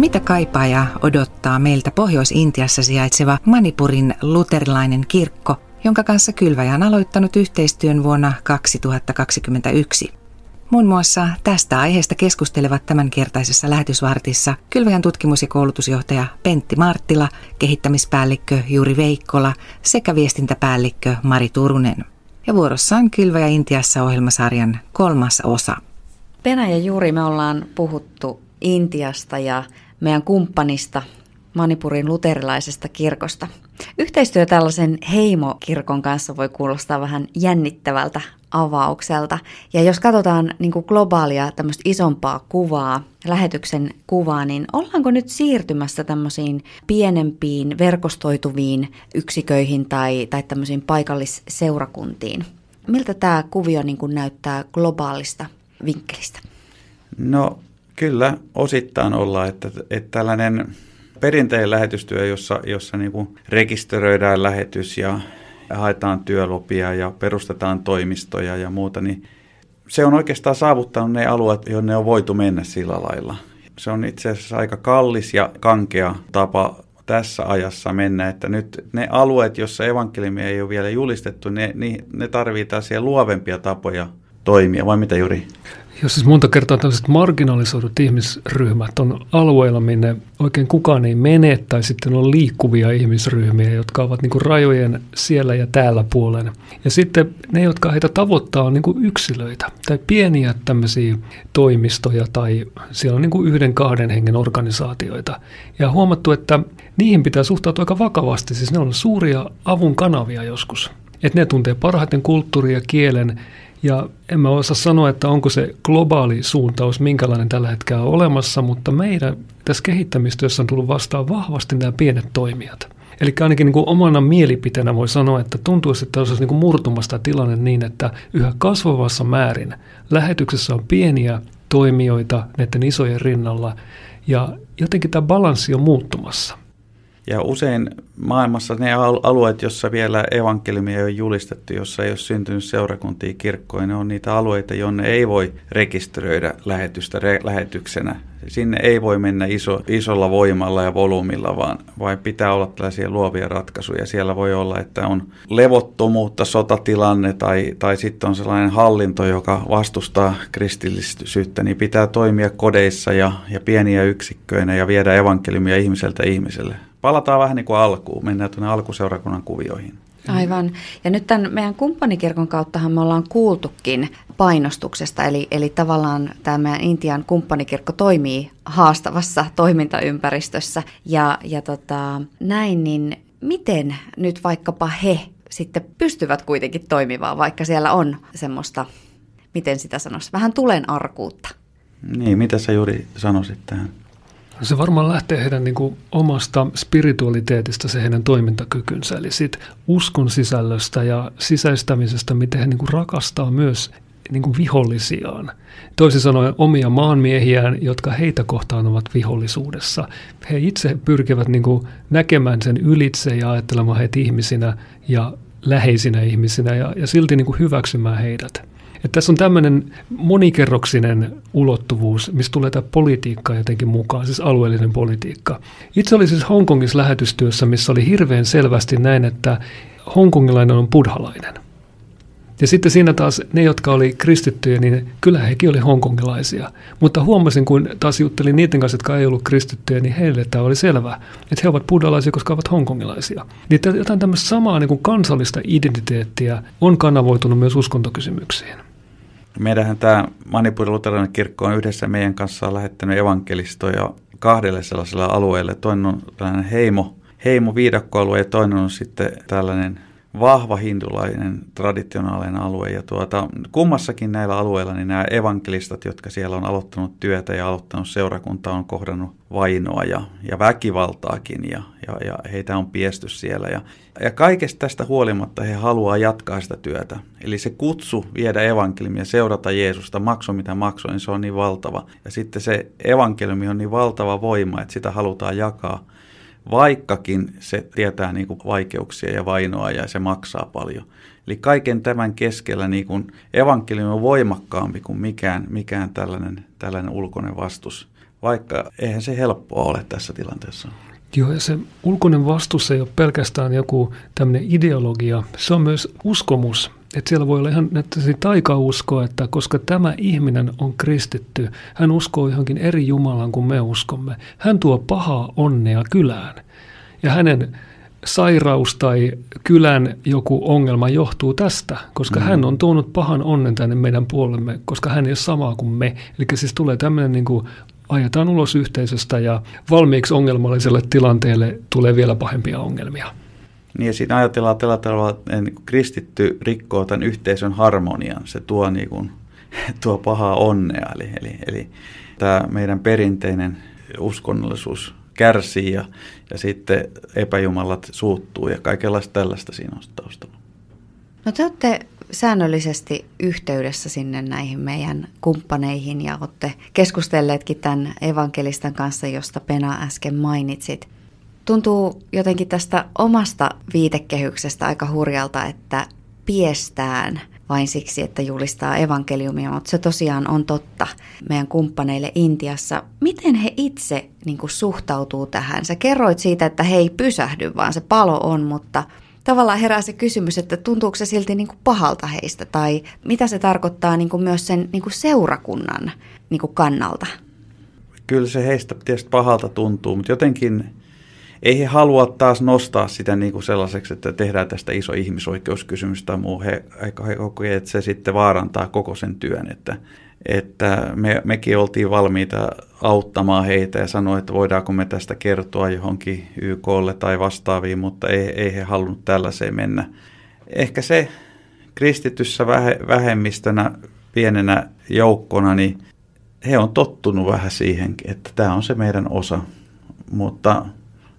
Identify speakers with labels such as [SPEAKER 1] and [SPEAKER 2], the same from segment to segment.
[SPEAKER 1] Mitä kaipaaja odottaa meiltä Pohjois-Intiassa sijaitseva Manipurin luterilainen kirkko, jonka kanssa Kylväjä on aloittanut yhteistyön vuonna 2021? Muun muassa tästä aiheesta keskustelevat tämänkertaisessa lähetysvartissa Kylväjän tutkimus- ja koulutusjohtaja Pentti Marttila, kehittämispäällikkö Juri Veikkola sekä viestintäpäällikkö Mari Turunen. Ja vuorossa on Kylväjä Intiassa ohjelmasarjan kolmas osa.
[SPEAKER 2] Penä ja Juri, me ollaan puhuttu Intiasta ja meidän kumppanista Manipurin luterilaisesta kirkosta. Yhteistyö tällaisen heimokirkon kanssa voi kuulostaa vähän jännittävältä avaukselta. Ja jos katsotaan niin kuin globaalia tämmöistä isompaa kuvaa, lähetyksen kuvaa, niin ollaanko nyt siirtymässä tämmöisiin pienempiin verkostoituviin yksiköihin tai, tai tämmöisiin paikallisseurakuntiin? Miltä tämä kuvio niin kuin näyttää globaalista vinkkelistä?
[SPEAKER 3] No kyllä osittain ollaan, että, että tällainen perinteinen lähetystyö, jossa, jossa niin kuin rekisteröidään lähetys ja, haetaan työlupia ja perustetaan toimistoja ja muuta, niin se on oikeastaan saavuttanut ne alueet, jonne on voitu mennä sillä lailla. Se on itse asiassa aika kallis ja kankea tapa tässä ajassa mennä, että nyt ne alueet, joissa evankeliumia ei ole vielä julistettu, ne, ne tarvitaan siellä luovempia tapoja toimia, vai mitä Juri?
[SPEAKER 4] Jos siis monta kertaa tällaiset marginalisoidut ihmisryhmät on alueilla, minne oikein kukaan ei mene, tai sitten on liikkuvia ihmisryhmiä, jotka ovat niin rajojen siellä ja täällä puolen. Ja sitten ne, jotka heitä tavoittaa, on niin yksilöitä tai pieniä tämmöisiä toimistoja tai siellä on niin yhden kahden hengen organisaatioita. Ja huomattu, että niihin pitää suhtautua aika vakavasti, siis ne on suuria avun kanavia joskus. Että ne tuntee parhaiten kulttuuria ja kielen ja en mä osaa sanoa, että onko se globaali suuntaus, minkälainen tällä hetkellä on olemassa, mutta meidän tässä kehittämistyössä on tullut vastaan vahvasti nämä pienet toimijat. Eli ainakin niin kuin omana mielipiteenä voi sanoa, että tuntuu, että olisi niin kuin murtumasta tilanne niin, että yhä kasvavassa määrin lähetyksessä on pieniä toimijoita näiden isojen rinnalla, ja jotenkin tämä balanssi on muuttumassa.
[SPEAKER 3] Ja usein maailmassa ne alueet, joissa vielä evankeliumia ei ole julistettu, jossa ei ole syntynyt seurakuntia kirkkoja, ne on niitä alueita, jonne ei voi rekisteröidä lähetystä re- lähetyksenä. Sinne ei voi mennä iso, isolla voimalla ja volyymilla, vaan, vaan pitää olla tällaisia luovia ratkaisuja. Siellä voi olla, että on levottomuutta, sotatilanne tai, tai sitten on sellainen hallinto, joka vastustaa kristillisyyttä, niin pitää toimia kodeissa ja, ja pieniä yksikköinä ja viedä evankeliumia ihmiseltä ihmiselle palataan vähän niin kuin alkuun, mennään tuonne alkuseurakunnan kuvioihin.
[SPEAKER 2] Aivan. Ja nyt tämän meidän kumppanikirkon kauttahan me ollaan kuultukin painostuksesta, eli, eli tavallaan tämä meidän Intian kumppanikirkko toimii haastavassa toimintaympäristössä. Ja, ja tota, näin, niin miten nyt vaikkapa he sitten pystyvät kuitenkin toimimaan, vaikka siellä on semmoista, miten sitä sanoisi, vähän tulen arkuutta?
[SPEAKER 3] Niin, mitä sä juuri sanoisit tähän?
[SPEAKER 4] Se varmaan lähtee heidän niin kuin omasta spiritualiteetista se heidän toimintakykynsä, eli siitä uskon sisällöstä ja sisäistämisestä, miten he niin kuin rakastaa myös niin kuin vihollisiaan. Toisin sanoen omia maanmiehiään, jotka heitä kohtaan ovat vihollisuudessa. He itse pyrkivät niin kuin näkemään sen ylitse ja ajattelemaan heitä ihmisinä ja läheisinä ihmisinä ja, ja silti niin kuin hyväksymään heidät. Että tässä on tämmöinen monikerroksinen ulottuvuus, mistä tulee tämä politiikka jotenkin mukaan, siis alueellinen politiikka. Itse oli siis Hongkongissa lähetystyössä, missä oli hirveän selvästi näin, että hongkongilainen on buddhalainen. Ja sitten siinä taas ne, jotka oli kristittyjä, niin kyllä hekin oli hongkongilaisia. Mutta huomasin, kun taas juttelin niiden kanssa, jotka ei ollut kristittyjä, niin heille tämä oli selvää, että he ovat buddhalaisia, koska ovat hongkongilaisia. Niin jotain tämmöistä samaa niin kuin kansallista identiteettiä on kanavoitunut myös uskontokysymyksiin.
[SPEAKER 3] Meidänhän tämä Manipurin luterilainen kirkko on yhdessä meidän kanssa lähettänyt evankelistoja kahdelle sellaiselle alueelle. Toinen on tällainen heimo, heimo viidakkoalue ja toinen on sitten tällainen vahva hindulainen traditionaalinen alue. Ja tuota, kummassakin näillä alueilla niin nämä evankelistat, jotka siellä on aloittanut työtä ja aloittanut seurakuntaa, on kohdannut vainoa ja, ja väkivaltaakin ja, ja, ja heitä on piesty siellä. Ja, ja kaikesta tästä huolimatta he haluaa jatkaa sitä työtä. Eli se kutsu viedä evankeliumia, seurata Jeesusta, makso mitä maksoi, niin se on niin valtava. Ja sitten se evankeliumi on niin valtava voima, että sitä halutaan jakaa vaikkakin se tietää niin kuin vaikeuksia ja vainoa ja se maksaa paljon. Eli kaiken tämän keskellä niin kuin evankeliumi on voimakkaampi kuin mikään, mikään tällainen, tällainen ulkoinen vastus, vaikka eihän se helppoa ole tässä tilanteessa.
[SPEAKER 4] Joo, ja se ulkoinen vastus ei ole pelkästään joku tämmöinen ideologia, se on myös uskomus. Että siellä voi olla ihan taikausko, että koska tämä ihminen on kristitty, hän uskoo johonkin eri Jumalan kuin me uskomme. Hän tuo pahaa onnea kylään. Ja hänen sairaus tai kylän joku ongelma johtuu tästä, koska mm. hän on tuonut pahan onnen tänne meidän puolemme, koska hän ei ole samaa kuin me. Eli siis tulee tämmöinen niin kuin ajetaan ulos yhteisöstä ja valmiiksi ongelmalliselle tilanteelle tulee vielä pahempia ongelmia.
[SPEAKER 3] Niin ja siinä ajatellaan tällä tavalla, että niin kristitty rikkoo tämän yhteisön harmonian. Se tuo, niin kuin, tuo pahaa onnea. Eli, eli, eli tämä meidän perinteinen uskonnollisuus kärsii ja, ja sitten epäjumalat suuttuu ja kaikenlaista tällaista siinä on taustalla.
[SPEAKER 2] No te olette säännöllisesti yhteydessä sinne näihin meidän kumppaneihin ja olette keskustelleetkin tämän evankelistan kanssa, josta Pena äsken mainitsit. Tuntuu jotenkin tästä omasta viitekehyksestä aika hurjalta, että piestään vain siksi, että julistaa evankeliumia, mutta se tosiaan on totta meidän kumppaneille Intiassa. Miten he itse niin kuin, suhtautuu tähän? Sä kerroit siitä, että he ei pysähdy, vaan se palo on, mutta tavallaan herää se kysymys, että tuntuuko se silti niin kuin pahalta heistä tai mitä se tarkoittaa niin kuin myös sen niin kuin seurakunnan niin kuin kannalta?
[SPEAKER 3] Kyllä se heistä tietysti pahalta tuntuu, mutta jotenkin ei he halua taas nostaa sitä niin kuin sellaiseksi, että tehdään tästä iso ihmisoikeuskysymys tai muu. He, he kokevat, että se sitten vaarantaa koko sen työn, että, että me, mekin oltiin valmiita auttamaan heitä ja sanoa, että voidaanko me tästä kertoa johonkin YKlle tai vastaaviin, mutta ei, ei he halunnut tällaiseen mennä. Ehkä se kristityssä vähemmistönä, pienenä joukkona, niin he on tottunut vähän siihen, että tämä on se meidän osa. Mutta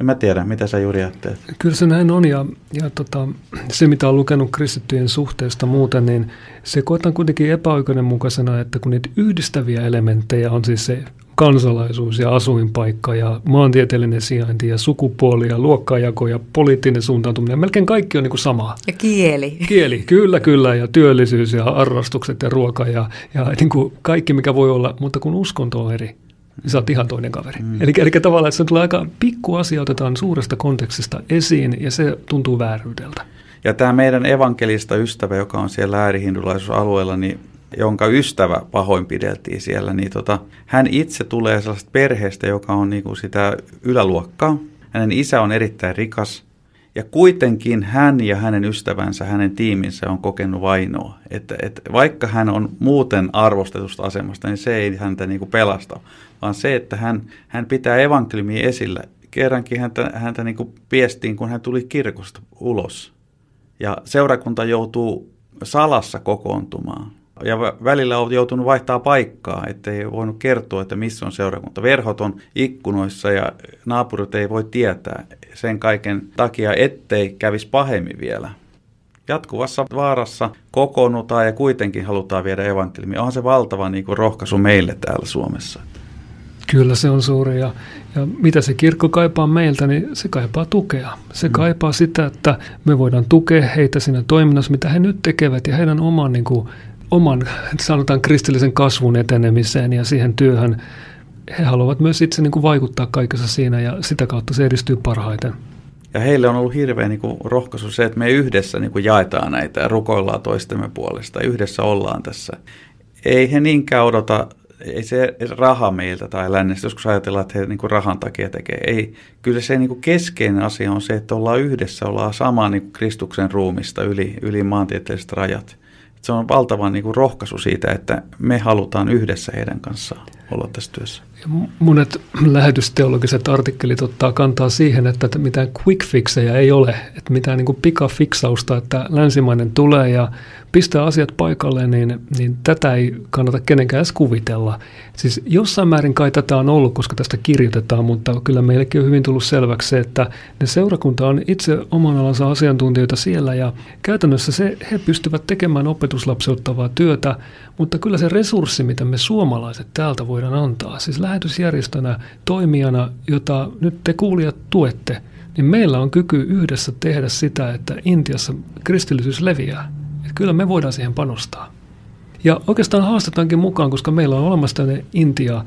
[SPEAKER 3] en mä tiedä, mitä sä Juri ajattelet?
[SPEAKER 4] Kyllä se näin on ja, ja tota, se mitä on lukenut kristittyjen suhteesta muuten, niin se koetaan kuitenkin epäoikeudenmukaisena, että kun niitä yhdistäviä elementtejä on siis se kansalaisuus ja asuinpaikka ja maantieteellinen sijainti ja sukupuoli ja luokkajako ja poliittinen suuntautuminen. Melkein kaikki on niin kuin samaa.
[SPEAKER 2] Ja kieli.
[SPEAKER 4] Kieli, kyllä, kyllä. Ja työllisyys ja arrastukset ja ruoka ja, ja niin kuin kaikki, mikä voi olla. Mutta kun uskonto on eri, niin sä oot ihan toinen kaveri. Mm. Eli, eli tavallaan, että se tulee aika pikku asia, otetaan suuresta kontekstista esiin ja se tuntuu vääryydeltä.
[SPEAKER 3] Ja tämä meidän evankelista ystävä, joka on siellä äärihindulaisuusalueella, niin jonka ystävä pahoinpideltiin siellä, niin tota, hän itse tulee sellaista perheestä, joka on niinku sitä yläluokkaa. Hänen isä on erittäin rikas ja kuitenkin hän ja hänen ystävänsä, hänen tiiminsä on kokenut vainoa. Että, että vaikka hän on muuten arvostetusta asemasta, niin se ei häntä niinku pelasta, vaan se, että hän, hän pitää evankeliumia esillä. Kerrankin häntä, häntä niinku piestiin, kun hän tuli kirkosta ulos. Ja seurakunta joutuu salassa kokoontumaan ja välillä on joutunut vaihtaa paikkaa, ettei voinut kertoa, että missä on seurakunta. Verhot on ikkunoissa ja naapurit ei voi tietää sen kaiken takia, ettei kävisi pahemmin vielä. Jatkuvassa vaarassa kokoonnutaan ja kuitenkin halutaan viedä evankeliumia. Onhan se valtava niin kuin rohkaisu meille täällä Suomessa.
[SPEAKER 4] Kyllä se on suuri ja, ja mitä se kirkko kaipaa meiltä, niin se kaipaa tukea. Se mm. kaipaa sitä, että me voidaan tukea heitä siinä toiminnassa, mitä he nyt tekevät ja heidän oman niin kuin, oman, sanotaan kristillisen kasvun etenemiseen ja siihen työhön. He haluavat myös itse niin kuin vaikuttaa kaikessa siinä ja sitä kautta se edistyy parhaiten.
[SPEAKER 3] Ja heille on ollut hirveä niin kuin rohkaisu se, että me yhdessä niin kuin jaetaan näitä ja rukoillaan toistemme puolesta. Yhdessä ollaan tässä. Ei he niinkään odota, ei se raha meiltä tai lännestä, joskus ajatellaan, että he niin kuin rahan takia tekee. Ei, kyllä se niin kuin keskeinen asia on se, että ollaan yhdessä, ollaan sama niin Kristuksen ruumista yli, yli maantieteelliset rajat se on valtava niin kuin rohkaisu siitä, että me halutaan yhdessä heidän kanssaan olla tässä työssä.
[SPEAKER 4] Monet lähetysteologiset artikkelit ottaa kantaa siihen, että mitään quick fixejä ei ole, että mitään niin kuin pikafiksausta, että länsimainen tulee ja pistää asiat paikalle, niin, niin tätä ei kannata kenenkään edes kuvitella. Siis jossain määrin kai tätä on ollut, koska tästä kirjoitetaan, mutta kyllä meillekin on hyvin tullut selväksi se, että ne seurakunta on itse oman alansa asiantuntijoita siellä ja käytännössä se, he pystyvät tekemään opetuslapseuttavaa työtä, mutta kyllä se resurssi, mitä me suomalaiset täältä voidaan antaa, siis lähetysjärjestönä, toimijana, jota nyt te kuulijat tuette, niin meillä on kyky yhdessä tehdä sitä, että Intiassa kristillisyys leviää. Kyllä me voidaan siihen panostaa. Ja oikeastaan haastetaankin mukaan, koska meillä on olemassa tänne Intia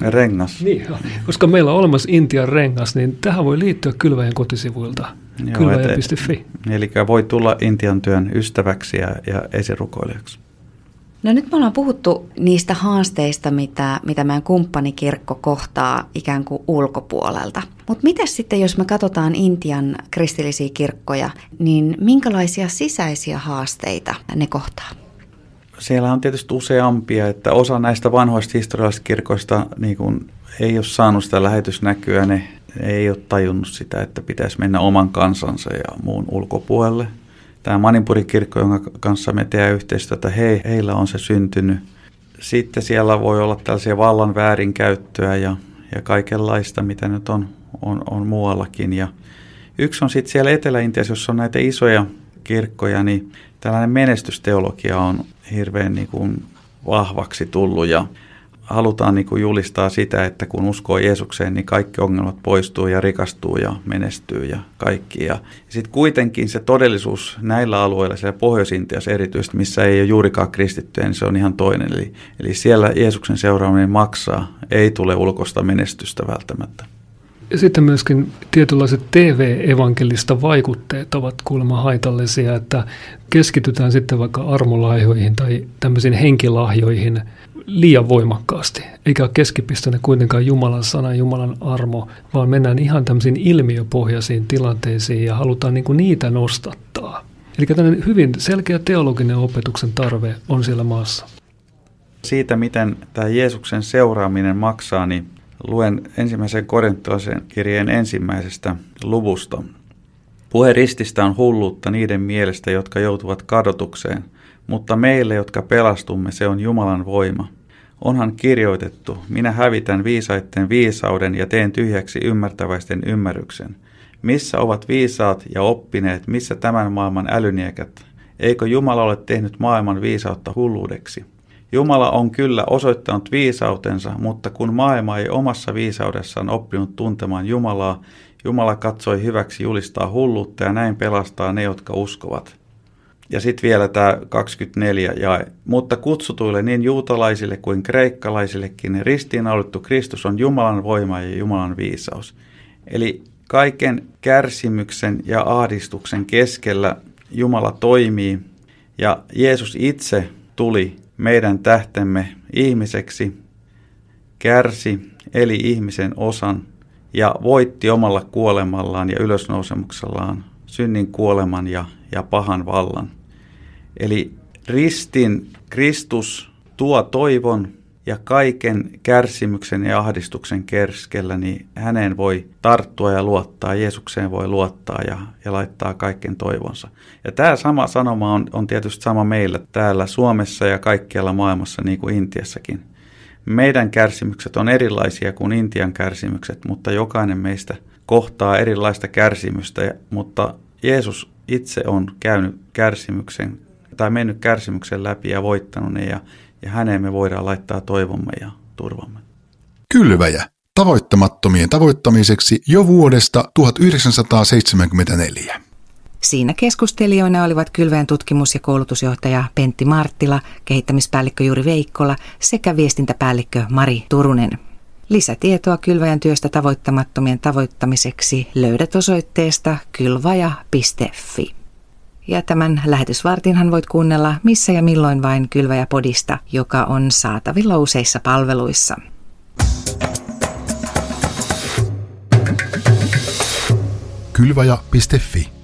[SPEAKER 3] Rengas.
[SPEAKER 4] Niin, koska meillä on olemassa Intian rengas, niin tähän voi liittyä Kylväjän kotisivuilta, kylväjä.fi.
[SPEAKER 3] Eli voi tulla Intian työn ystäväksi ja, ja esirukoilijaksi.
[SPEAKER 2] No nyt me ollaan puhuttu niistä haasteista, mitä, mitä meidän kumppanikirkko kohtaa ikään kuin ulkopuolelta. Mutta miten sitten, jos me katsotaan Intian kristillisiä kirkkoja, niin minkälaisia sisäisiä haasteita ne kohtaa?
[SPEAKER 3] Siellä on tietysti useampia, että osa näistä vanhoista historiallisista kirkoista niin kun ei ole saanut sitä lähetysnäkyä, ne ei ole tajunnut sitä, että pitäisi mennä oman kansansa ja muun ulkopuolelle – tämä Manipurin kirkko, jonka kanssa me teemme yhteistyötä, he, heillä on se syntynyt. Sitten siellä voi olla tällaisia vallan väärinkäyttöä ja, ja kaikenlaista, mitä nyt on, on, on muuallakin. Ja yksi on sitten siellä Etelä-Intiassa, jossa on näitä isoja kirkkoja, niin tällainen menestysteologia on hirveän niin kuin vahvaksi tullut ja halutaan niin kuin julistaa sitä, että kun uskoo Jeesukseen, niin kaikki ongelmat poistuu ja rikastuu ja menestyy ja kaikki. Ja sitten kuitenkin se todellisuus näillä alueilla, siellä Pohjois-Intiassa erityisesti, missä ei ole juurikaan kristittyjä, niin se on ihan toinen. Eli, eli siellä Jeesuksen seuraaminen maksaa, ei tule ulkosta menestystä välttämättä.
[SPEAKER 4] Ja sitten myöskin tietynlaiset TV-evankelista vaikutteet ovat kuulemma haitallisia, että keskitytään sitten vaikka armolahjoihin tai tämmöisiin henkilahjoihin – liian voimakkaasti, eikä ole keskipistönä kuitenkaan Jumalan sana, Jumalan armo, vaan mennään ihan tämmöisiin ilmiöpohjaisiin tilanteisiin ja halutaan niin kuin niitä nostattaa. Eli tämmöinen hyvin selkeä teologinen opetuksen tarve on siellä maassa.
[SPEAKER 3] Siitä, miten tämä Jeesuksen seuraaminen maksaa, niin luen ensimmäisen korintolaisen kirjeen ensimmäisestä luvusta. Puhe rististä on hulluutta niiden mielestä, jotka joutuvat kadotukseen, mutta meille, jotka pelastumme, se on Jumalan voima. Onhan kirjoitettu, minä hävitän viisaitten viisauden ja teen tyhjäksi ymmärtäväisten ymmärryksen. Missä ovat viisaat ja oppineet, missä tämän maailman älyniekät? Eikö Jumala ole tehnyt maailman viisautta hulluudeksi? Jumala on kyllä osoittanut viisautensa, mutta kun maailma ei omassa viisaudessaan oppinut tuntemaan Jumalaa, Jumala katsoi hyväksi julistaa hulluutta ja näin pelastaa ne, jotka uskovat. Ja sitten vielä tämä 24 jae. Mutta kutsutuille niin juutalaisille kuin kreikkalaisillekin ristiinnaulittu Kristus on Jumalan voima ja Jumalan viisaus. Eli kaiken kärsimyksen ja ahdistuksen keskellä Jumala toimii ja Jeesus itse tuli meidän tähtemme ihmiseksi, kärsi, eli ihmisen osan ja voitti omalla kuolemallaan ja ylösnousemuksellaan synnin kuoleman ja, ja pahan vallan. Eli ristin Kristus tuo toivon ja kaiken kärsimyksen ja ahdistuksen kerskellä, niin häneen voi tarttua ja luottaa, Jeesukseen voi luottaa ja, ja laittaa kaiken toivonsa. Ja tämä sama sanoma on, on tietysti sama meillä täällä Suomessa ja kaikkialla maailmassa, niin kuin Intiassakin. Meidän kärsimykset on erilaisia kuin Intian kärsimykset, mutta jokainen meistä kohtaa erilaista kärsimystä, mutta Jeesus itse on käynyt kärsimyksen tai mennyt kärsimyksen läpi ja voittanut ne ja, ja häneen me voidaan laittaa toivomme ja turvamme.
[SPEAKER 5] Kylväjä. Tavoittamattomien tavoittamiseksi jo vuodesta 1974.
[SPEAKER 1] Siinä keskustelijoina olivat Kylväjän tutkimus- ja koulutusjohtaja Pentti Marttila, kehittämispäällikkö Juri Veikkola sekä viestintäpäällikkö Mari Turunen. Lisätietoa Kylväjän työstä tavoittamattomien tavoittamiseksi löydät osoitteesta kylvaja.fi. Ja tämän lähetysvartinhan voit kuunnella missä ja milloin vain Kylväjä Podista, joka on saatavilla useissa palveluissa.
[SPEAKER 5] Kylvaja.fi